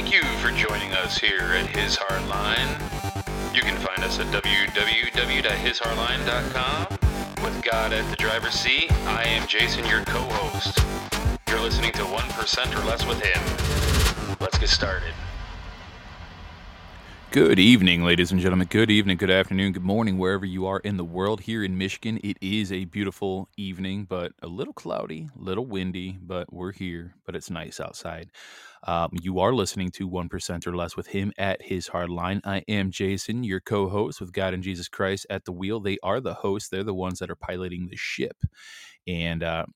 Thank you for joining us here at His Hardline. You can find us at www.hishardline.com. With God at the driver's seat, I am Jason, your co host. You're listening to 1% or Less with Him. Let's get started. Good evening, ladies and gentlemen. Good evening, good afternoon, good morning, wherever you are in the world. Here in Michigan, it is a beautiful evening, but a little cloudy, a little windy, but we're here, but it's nice outside. Um, you are listening to 1% or Less with him at his hard line. I am Jason, your co host with God and Jesus Christ at the wheel. They are the hosts, they're the ones that are piloting the ship. And, uh,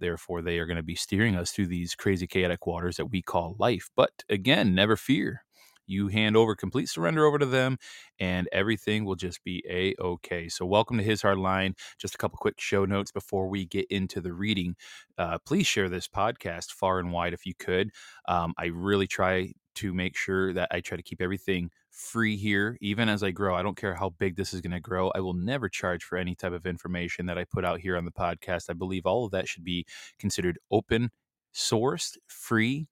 therefore they are going to be steering us through these crazy chaotic waters that we call life but again never fear you hand over complete surrender over to them and everything will just be a okay so welcome to his hard line. Just a couple quick show notes before we get into the reading. Uh, please share this podcast far and wide if you could. Um, i really try to make sure that i try to keep everything free here. Even as i grow i don't care how big this is going to grow i will never charge for any type of information that i put out here on the podcast. I believe all of that should be considered open sourced free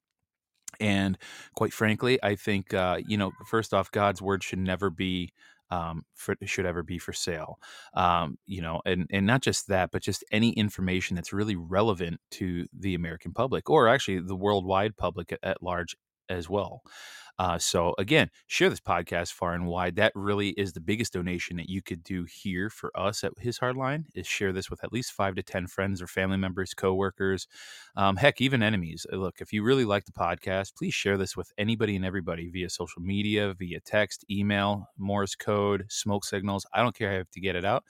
and quite frankly, I think uh, you know, first off, God's word should never be um, for, should ever be for sale. Um, you know, and and not just that, but just any information that's really relevant to the American public, or actually the worldwide public at, at large as well. Uh, so again, share this podcast far and wide. That really is the biggest donation that you could do here for us at His Hardline is share this with at least five to ten friends or family members, coworkers, um, heck, even enemies. Uh, look, if you really like the podcast, please share this with anybody and everybody via social media, via text, email, Morse code, smoke signals. I don't care you have to get it out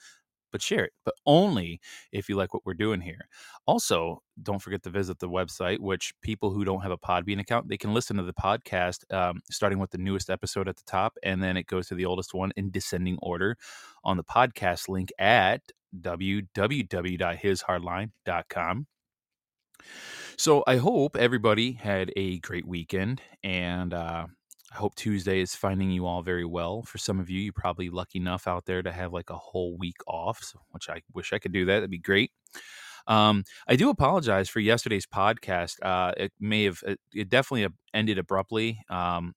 but share it, but only if you like what we're doing here. Also, don't forget to visit the website, which people who don't have a Podbean account, they can listen to the podcast um, starting with the newest episode at the top, and then it goes to the oldest one in descending order on the podcast link at www.hishardline.com. So I hope everybody had a great weekend and uh, I hope Tuesday is finding you all very well. For some of you, you're probably lucky enough out there to have like a whole week off, which I wish I could do that. That'd be great. Um, I do apologize for yesterday's podcast. Uh, it may have, it, it definitely ended abruptly. Um,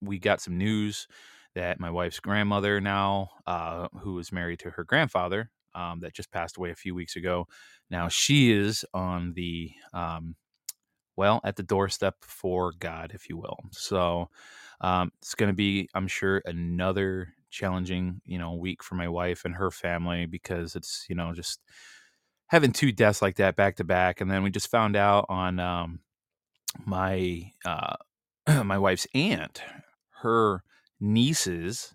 we got some news that my wife's grandmother now, uh, who was married to her grandfather, um, that just passed away a few weeks ago. Now she is on the, um, well, at the doorstep for God, if you will. So, um, it's going to be, I'm sure, another challenging, you know, week for my wife and her family because it's, you know, just having two deaths like that back to back. And then we just found out on um, my uh, my wife's aunt, her nieces.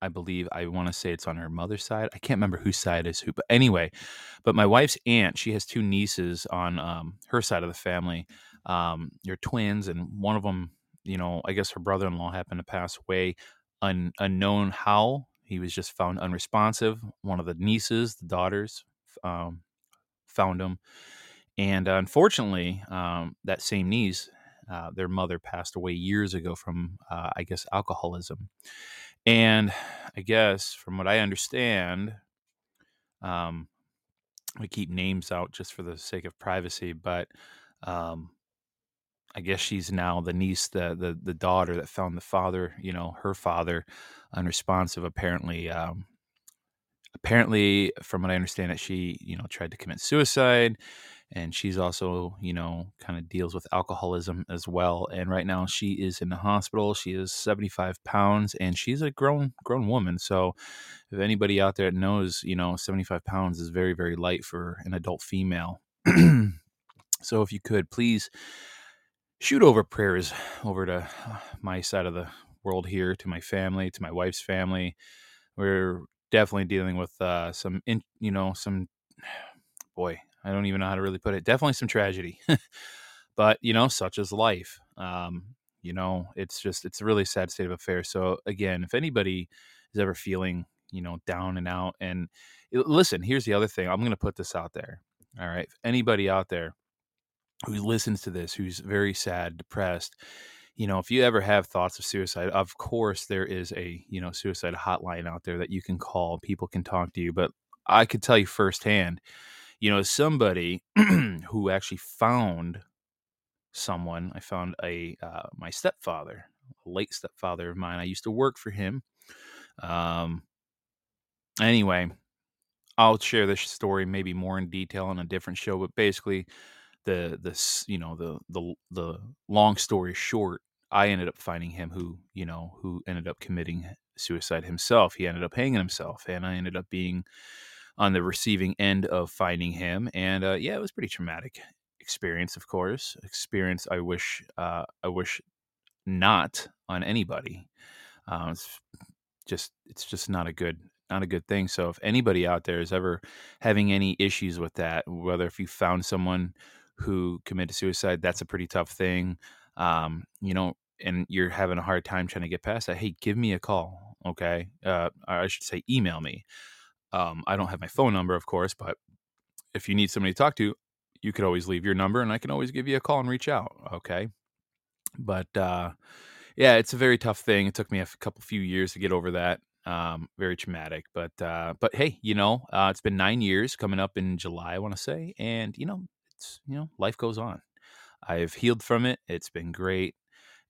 I believe I want to say it's on her mother's side. I can't remember whose side is who, but anyway, but my wife's aunt, she has two nieces on um, her side of the family. Um, they're twins, and one of them you know, I guess her brother in law happened to pass away un, unknown how. He was just found unresponsive. One of the nieces, the daughters, um, found him. And uh, unfortunately, um, that same niece, uh, their mother passed away years ago from, uh, I guess, alcoholism. And I guess, from what I understand, um, we keep names out just for the sake of privacy, but um, I guess she's now the niece, the the the daughter that found the father, you know, her father unresponsive. Apparently, um, apparently, from what I understand, that she, you know, tried to commit suicide, and she's also, you know, kind of deals with alcoholism as well. And right now, she is in the hospital. She is seventy five pounds, and she's a grown grown woman. So, if anybody out there knows, you know, seventy five pounds is very very light for an adult female. so, if you could please shoot over prayers over to uh, my side of the world here, to my family, to my wife's family. We're definitely dealing with uh, some, in, you know, some, boy, I don't even know how to really put it. Definitely some tragedy, but you know, such is life. Um, you know, it's just it's a really sad state of affairs. So again, if anybody is ever feeling, you know, down and out, and listen, here's the other thing. I'm going to put this out there. All right, if anybody out there who listens to this who's very sad depressed you know if you ever have thoughts of suicide of course there is a you know suicide hotline out there that you can call people can talk to you but i could tell you firsthand you know somebody who actually found someone. I found a uh, my stepfather, a late stepfather of mine. I used to work for him. Um, anyway, I'll share this story maybe more in detail on a different show, but basically, the the you know the the the long story short, I ended up finding him who you know who ended up committing suicide himself. He ended up hanging himself, and I ended up being on the receiving end of finding him. And uh, yeah, it was pretty traumatic experience, of course. Experience I wish uh, I wish not on anybody. Uh, it's just it's just not a good not a good thing. So if anybody out there is ever having any issues with that, whether if you found someone who committed suicide, that's a pretty tough thing. Um, you know, and you're having a hard time trying to get past that. Hey, give me a call. Okay. Uh, I should say email me. Um, I don't have my phone number, of course, but if you need somebody to talk to, you could always leave your number and I can always give you a call and reach out. Okay. But uh, yeah, it's a very tough thing. It took me a couple few years to get over that. Um, very traumatic, but uh, but hey, you know, uh, it's been nine years coming up in July, I want to say, and you know, it's you know, life goes on. I've healed from it. It's been great,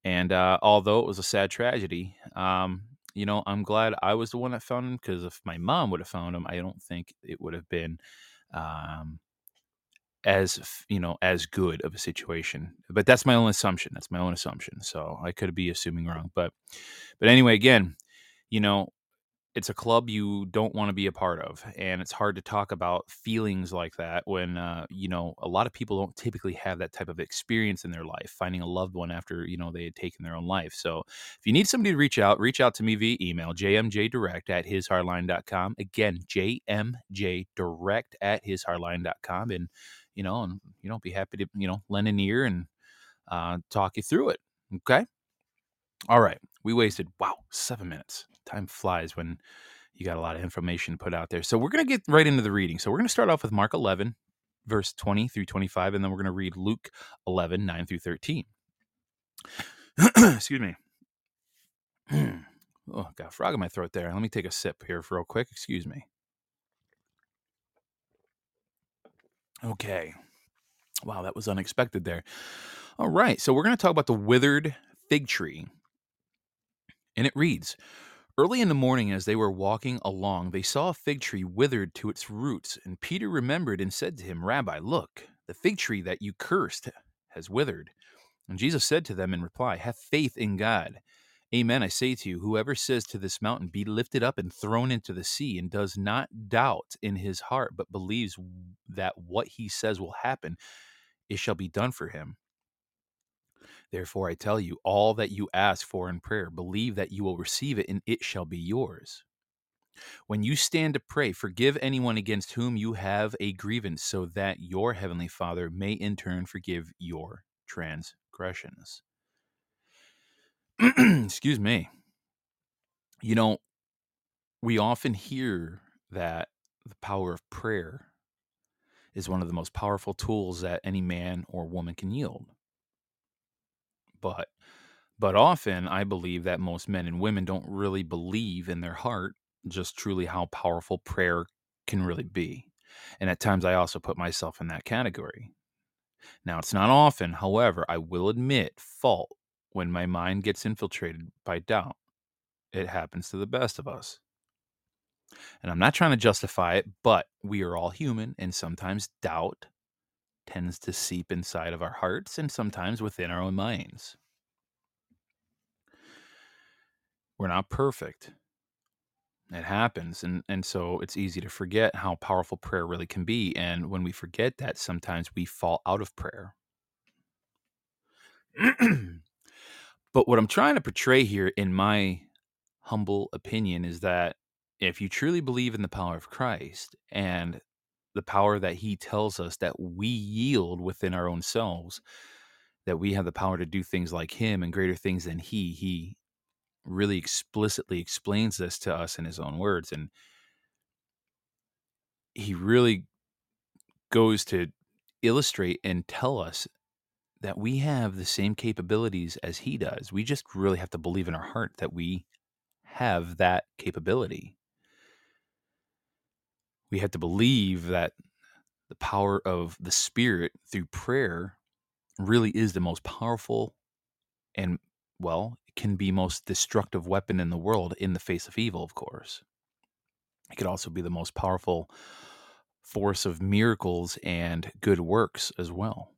and uh, although it was a sad tragedy, um, you know, I'm glad I was the one that found him because if my mom would have found him, I don't think it would have been um, as you know as good of a situation. But that's my own assumption. That's my own assumption. So I could be assuming wrong. But but anyway, again, you know, it's a club you don't want to be a part of and it's hard to talk about feelings like that when uh, you know a lot of people don't typically have that type of experience in their life finding a loved one after you know they had taken their own life. So if you need somebody to reach out reach out to me via email jmjdirect at hishardline.com again jmjdirect at hishardline.com and you know and you know be happy to you know lend an ear and uh, talk you through it okay? All right we wasted wow seven minutes time flies when you got a lot of information put out there. So we're going to get right into the reading. So we're going to start off with Mark 11, verse 20 through 25, and then we're going to read Luke 11, 9 through 13. Excuse me. oh, got a frog in my throat there. Let me take a sip here real quick. Excuse me. Okay. Wow, that was unexpected there. All right. So we're going to talk about the withered fig tree. And it reads Early in the morning, as they were walking along, they saw a fig tree withered to its roots. And Peter remembered and said to him, Rabbi, look, the fig tree that you cursed has withered. And Jesus said to them in reply, Have faith in God. Amen. I say to you, whoever says to this mountain, Be lifted up and thrown into the sea, and does not doubt in his heart, but believes that what he says will happen, it shall be done for him. Therefore, I tell you, all that you ask for in prayer, believe that you will receive it, and it shall be yours. When you stand to pray, forgive anyone against whom you have a grievance, so that your heavenly Father may in turn forgive your transgressions. Excuse me. You know, we often hear that the power of prayer is one of the most powerful tools that any man or woman can yield but but often I believe that most men and women don't really believe in their heart just truly how powerful prayer can really be. And at times I also put myself in that category. Now, it's not often, however, I will admit fault when my mind gets infiltrated by doubt. It happens to the best of us. And I'm not trying to justify it, but we are all human, and sometimes doubt tends to seep inside of our hearts and sometimes within our own minds. We're not perfect. It happens. And, and so it's easy to forget how powerful prayer really can be. And when we forget that, sometimes we fall out of prayer. but what I'm trying to portray here, in my humble opinion, is that if you truly believe in the power of Christ and the power that he tells us that we yield within our own selves that we have the power to do things like him and greater things than he he really explicitly explains this to us in his own words and he really goes to illustrate and tell us that we have the same capabilities as he does. We just really have to believe in our heart that we have that capability we have to believe that the power of the Spirit through prayer really is the most powerful and, well, it can be most destructive weapon in the world in the face of evil, of course. It could also be the most powerful force of miracles and good works as well.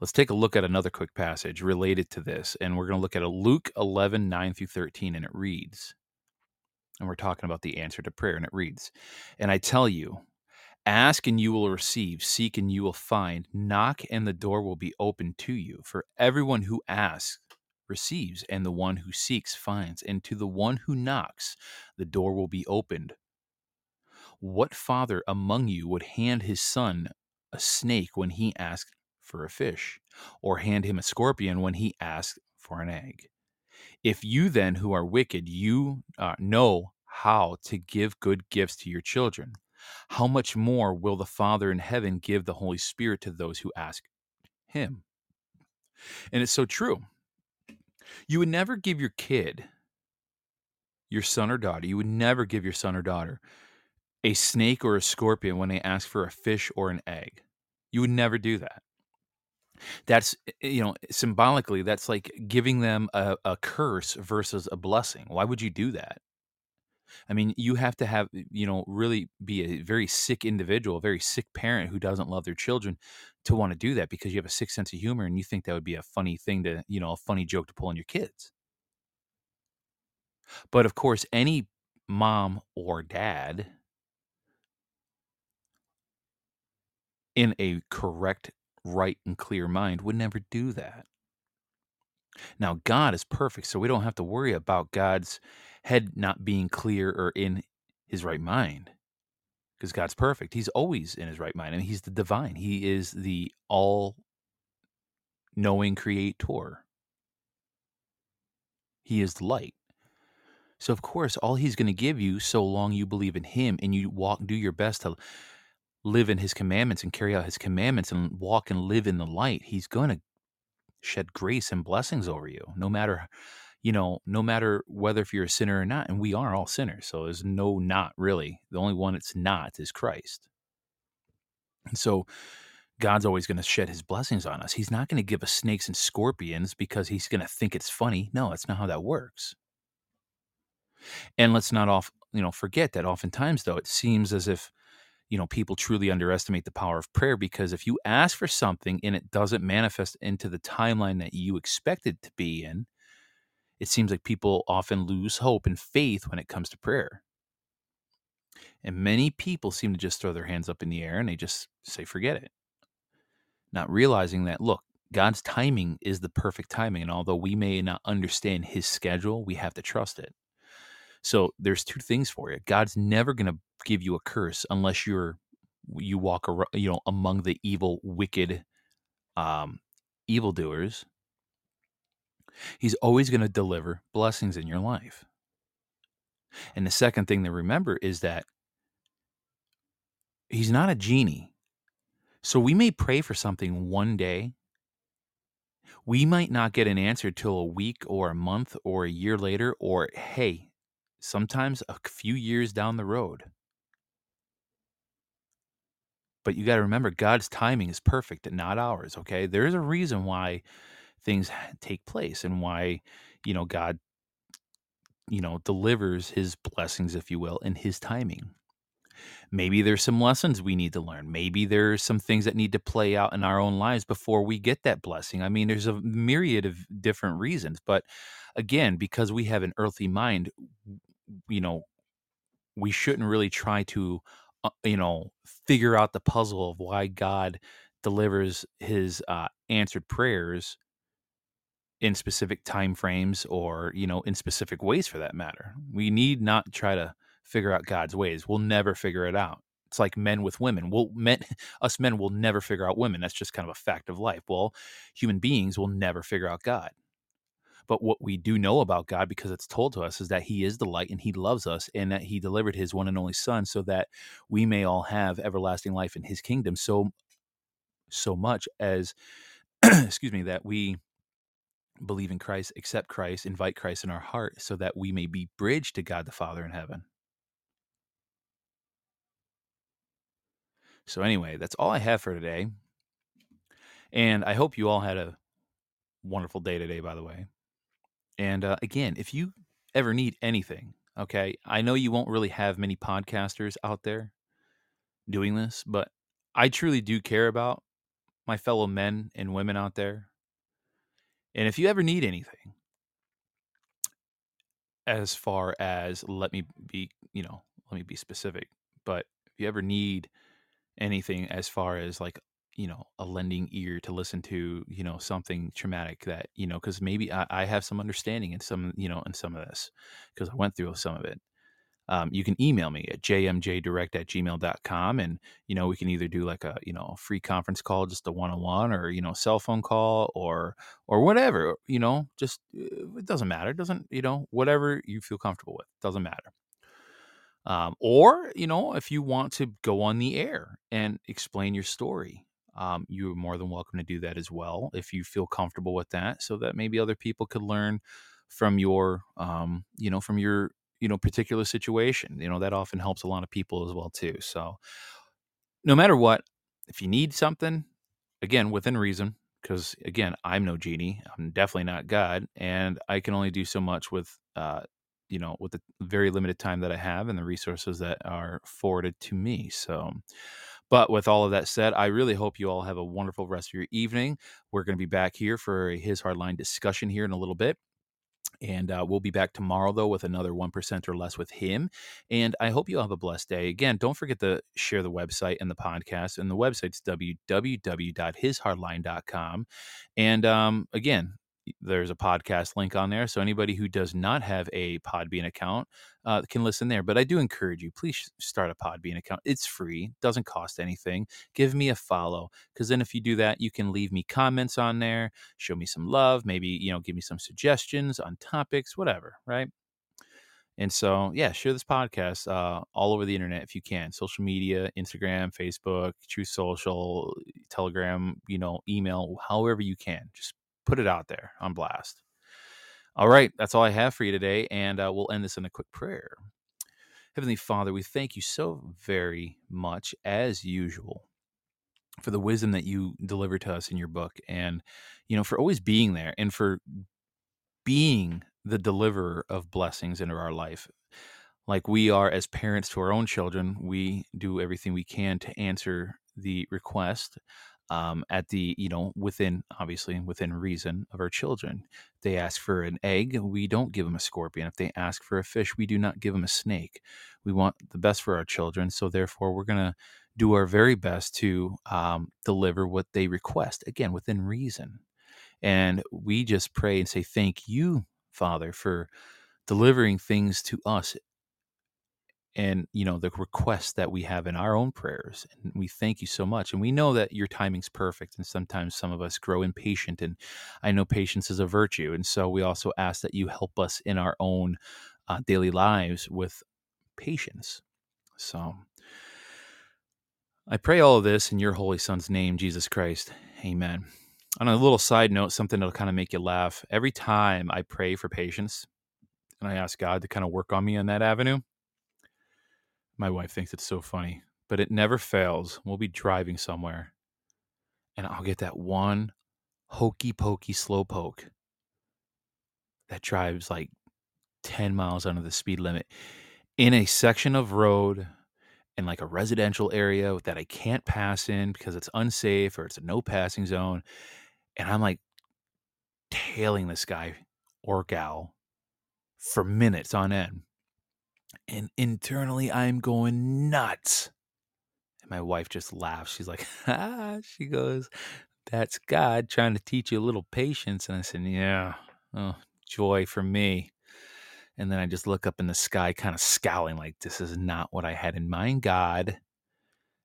Let's take a look at another quick passage related to this, and we're going to look at a Luke 11, 9 through 13, and it reads, and we're talking about the answer to prayer, and it reads, And I tell you, ask and you will receive, seek and you will find, knock and the door will be opened to you. For everyone who asks receives, and the one who seeks finds, and to the one who knocks, the door will be opened. What father among you would hand his son a snake when he asked for a fish, or hand him a scorpion when he asked for an egg? If you then, who are wicked, you uh, know how to give good gifts to your children, how much more will the Father in heaven give the Holy Spirit to those who ask him? And it's so true. You would never give your kid, your son or daughter, you would never give your son or daughter a snake or a scorpion when they ask for a fish or an egg. You would never do that. That's, eh, eh, you know, symbolically, that's like giving them a, a curse versus a blessing. Why would you do that? I mean, you have to have, you know, really be a very sick individual, a very sick parent who doesn't love their children to want to do that because you have a sick sense of humor and you think that would be a funny thing to, you know, a funny joke to pull on your kids. But of course, any mom or dad in a correct, right, and clear mind would never do that. Now, God is perfect, so we don't have to worry about God's head not being clear or in his right mind because God's perfect. He's always in his right mind. I mean, he's the divine, he is the all knowing creator, he is the light. So, of course, all he's going to give you, so long you believe in him and you walk, do your best to live in his commandments and carry out his commandments and walk and live in the light, he's going to shed grace and blessings over you, no matter, you know, no matter whether if you're a sinner or not. And we are all sinners. So there's no not really. The only one that's not is Christ. And so God's always going to shed his blessings on us. He's not going to give us snakes and scorpions because he's going to think it's funny. No, that's not how that works. And let's not off, you know, forget that oftentimes though it seems as if you know people truly underestimate the power of prayer because if you ask for something and it doesn't manifest into the timeline that you expected to be in it seems like people often lose hope and faith when it comes to prayer. And many people seem to just throw their hands up in the air and they just say forget it. Not realizing that look god's timing is the perfect timing and although we may not understand his schedule we have to trust it. So there's two things for you. God's never going to give you a curse unless you're you walk around, you know, among the evil, wicked, um, evildoers. He's always going to deliver blessings in your life. And the second thing to remember is that he's not a genie. So we may pray for something one day. We might not get an answer till a week or a month or a year later, or hey, sometimes a few years down the road. But you got to remember, God's timing is perfect, and not ours. Okay. There's a reason why things take place and why, you know, God, you know, delivers his blessings, if you will, in his timing. Maybe there's some lessons we need to learn. Maybe there's some things that need to play out in our own lives before we get that blessing. I mean, there's a myriad of different reasons. But again, because we have an earthly mind, you know, we shouldn't really try to, uh, you know, figure out the puzzle of why God delivers his uh, answered prayers in specific time frames or you know in specific ways for that matter. We need not try to figure out god's ways. We'll never figure it out. It's like men with women. We'll men us men will never figure out women. That's just kind of a fact of life. Well human beings will never figure out god but what we do know about God, because it's told to us, is that He is the light and He loves us and that He delivered His one and only Son so that we may all have everlasting life in His kingdom. So, so much as, excuse me, that we believe in Christ, accept Christ, invite Christ in our heart so that we may be bridged to God the Father in heaven. So, anyway, that's all I have for today. And I hope you all had a wonderful day today, by the way. And uh, again, if you ever need anything, okay, I know you won't really have many podcasters out there doing this, but I truly do care about my fellow men and women out there. And if you ever need anything, as far as let me be, you know, let me be specific, but if you ever need anything as far as like you know a lending ear to listen to you know something traumatic that you know because maybe I, I, have some understanding in some you know in some of this because i went through some of it um, you can email me at jmjdirect at gmail.com and you know we can either do like a you know free conference call just a one-on-one or you know cell phone call or or whatever you know just uh, it doesn't matter it doesn't you know whatever you feel comfortable with doesn't matter um, or you know if you want to go on the air and explain your story um, you're more than welcome to do that as well if you feel comfortable with that so that maybe other people could learn from your um, you know from your you know particular situation you know that often helps a lot of people as well too so no matter what if you need something again within reason because again i'm no genie i'm definitely not god and i can only do so much with uh you know with the very limited time that i have and the resources that are forwarded to me so but with all of that said, I really hope you all have a wonderful rest of your evening. We're going to be back here for His Hardline discussion here in a little bit. And uh, we'll be back tomorrow, though, with another 1% or less with him. And I hope you all have a blessed day. Again, don't forget to share the website and the podcast. And the website's www.hishardline.com. And um, again, there's a podcast link on there. So anybody who does not have a Podbean account uh, can listen there. But I do encourage you, please start a Podbean account. It's free, doesn't cost anything. Give me a follow because then if you do that, you can leave me comments on there, show me some love, maybe you know, give me some suggestions on topics, whatever, right? And so, yeah, share this podcast uh, all over the internet if you can. Social media, Instagram, Facebook, Truth Social, Telegram, you know, email, however you can. Just put it out there on blast. All right, that's all I have for you today, and uh, we'll end this in a quick prayer. Heavenly Father, we thank you so very much, as usual, for the wisdom that you deliver to us in your book, and you know, for always being there, and for being the deliverer of blessings into our life. Like we are as parents to our own children, we do everything we can to answer the request um, at the you know within obviously within reason of our children. They ask for an egg we don't give them a scorpion. If they ask for a fish we do not give them a snake. We want the best for our children so therefore we're going to do our very best to um, deliver what they request again within reason. And we just pray and say thank you father for delivering things to us and you know the requests that we have in our own prayers and we thank you so much and we know that your timing's perfect and sometimes some of us grow impatient and i know patience is a virtue and so we also ask that you help us in our own uh, daily lives with patience. So i pray all of this in your holy son's name jesus christ. Amen. On a little side note something that'll kind of make you laugh every time i pray for patience and i ask god to kind of work on me in that avenue my wife thinks it's so funny, but it never fails. We'll be driving somewhere and I'll get that one hokey pokey slow poke that drives like 10 miles under the speed limit in a section of road in like a residential area that I can't pass in because it's unsafe or it's a no passing zone. And I'm like tailing this guy or gal for minutes on end. And internally, I'm going nuts. And my wife just laughs. She's like, ah, she goes, that's God trying to teach you a little patience. And I said, yeah, oh, joy for me. And then I just look up in the sky, kind of scowling, like, this is not what I had in mind, God.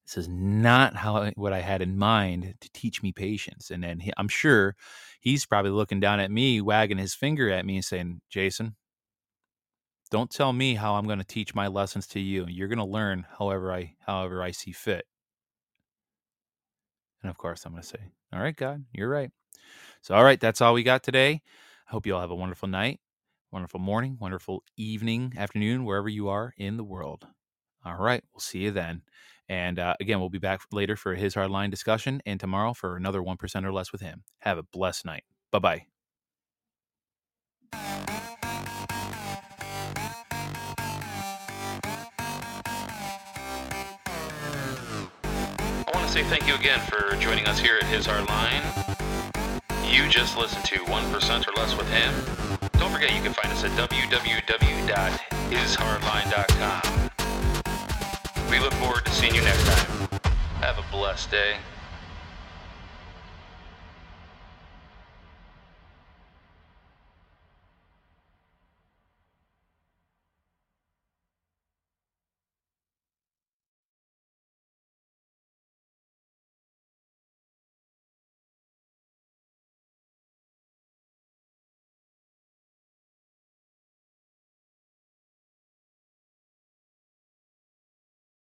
This is not how what I had in mind to teach me patience. And then he, I'm sure he's probably looking down at me, wagging his finger at me and saying, Jason, don't tell me how I'm going to teach my lessons to you. You're going to learn however I however I see fit. And of course, I'm going to say, "All right, God, you're right." So, all right, that's all we got today. I hope you all have a wonderful night, wonderful morning, wonderful evening, afternoon, wherever you are in the world. All right, we'll see you then. And uh, again, we'll be back later for his hardline discussion and tomorrow for another 1% or less with him. Have a blessed night. Bye bye. Say thank you again for joining us here at His Hard Line. You just listened to 1% or less with him. Don't forget you can find us at www.hishardline.com. We look forward to seeing you next time. Have a blessed day.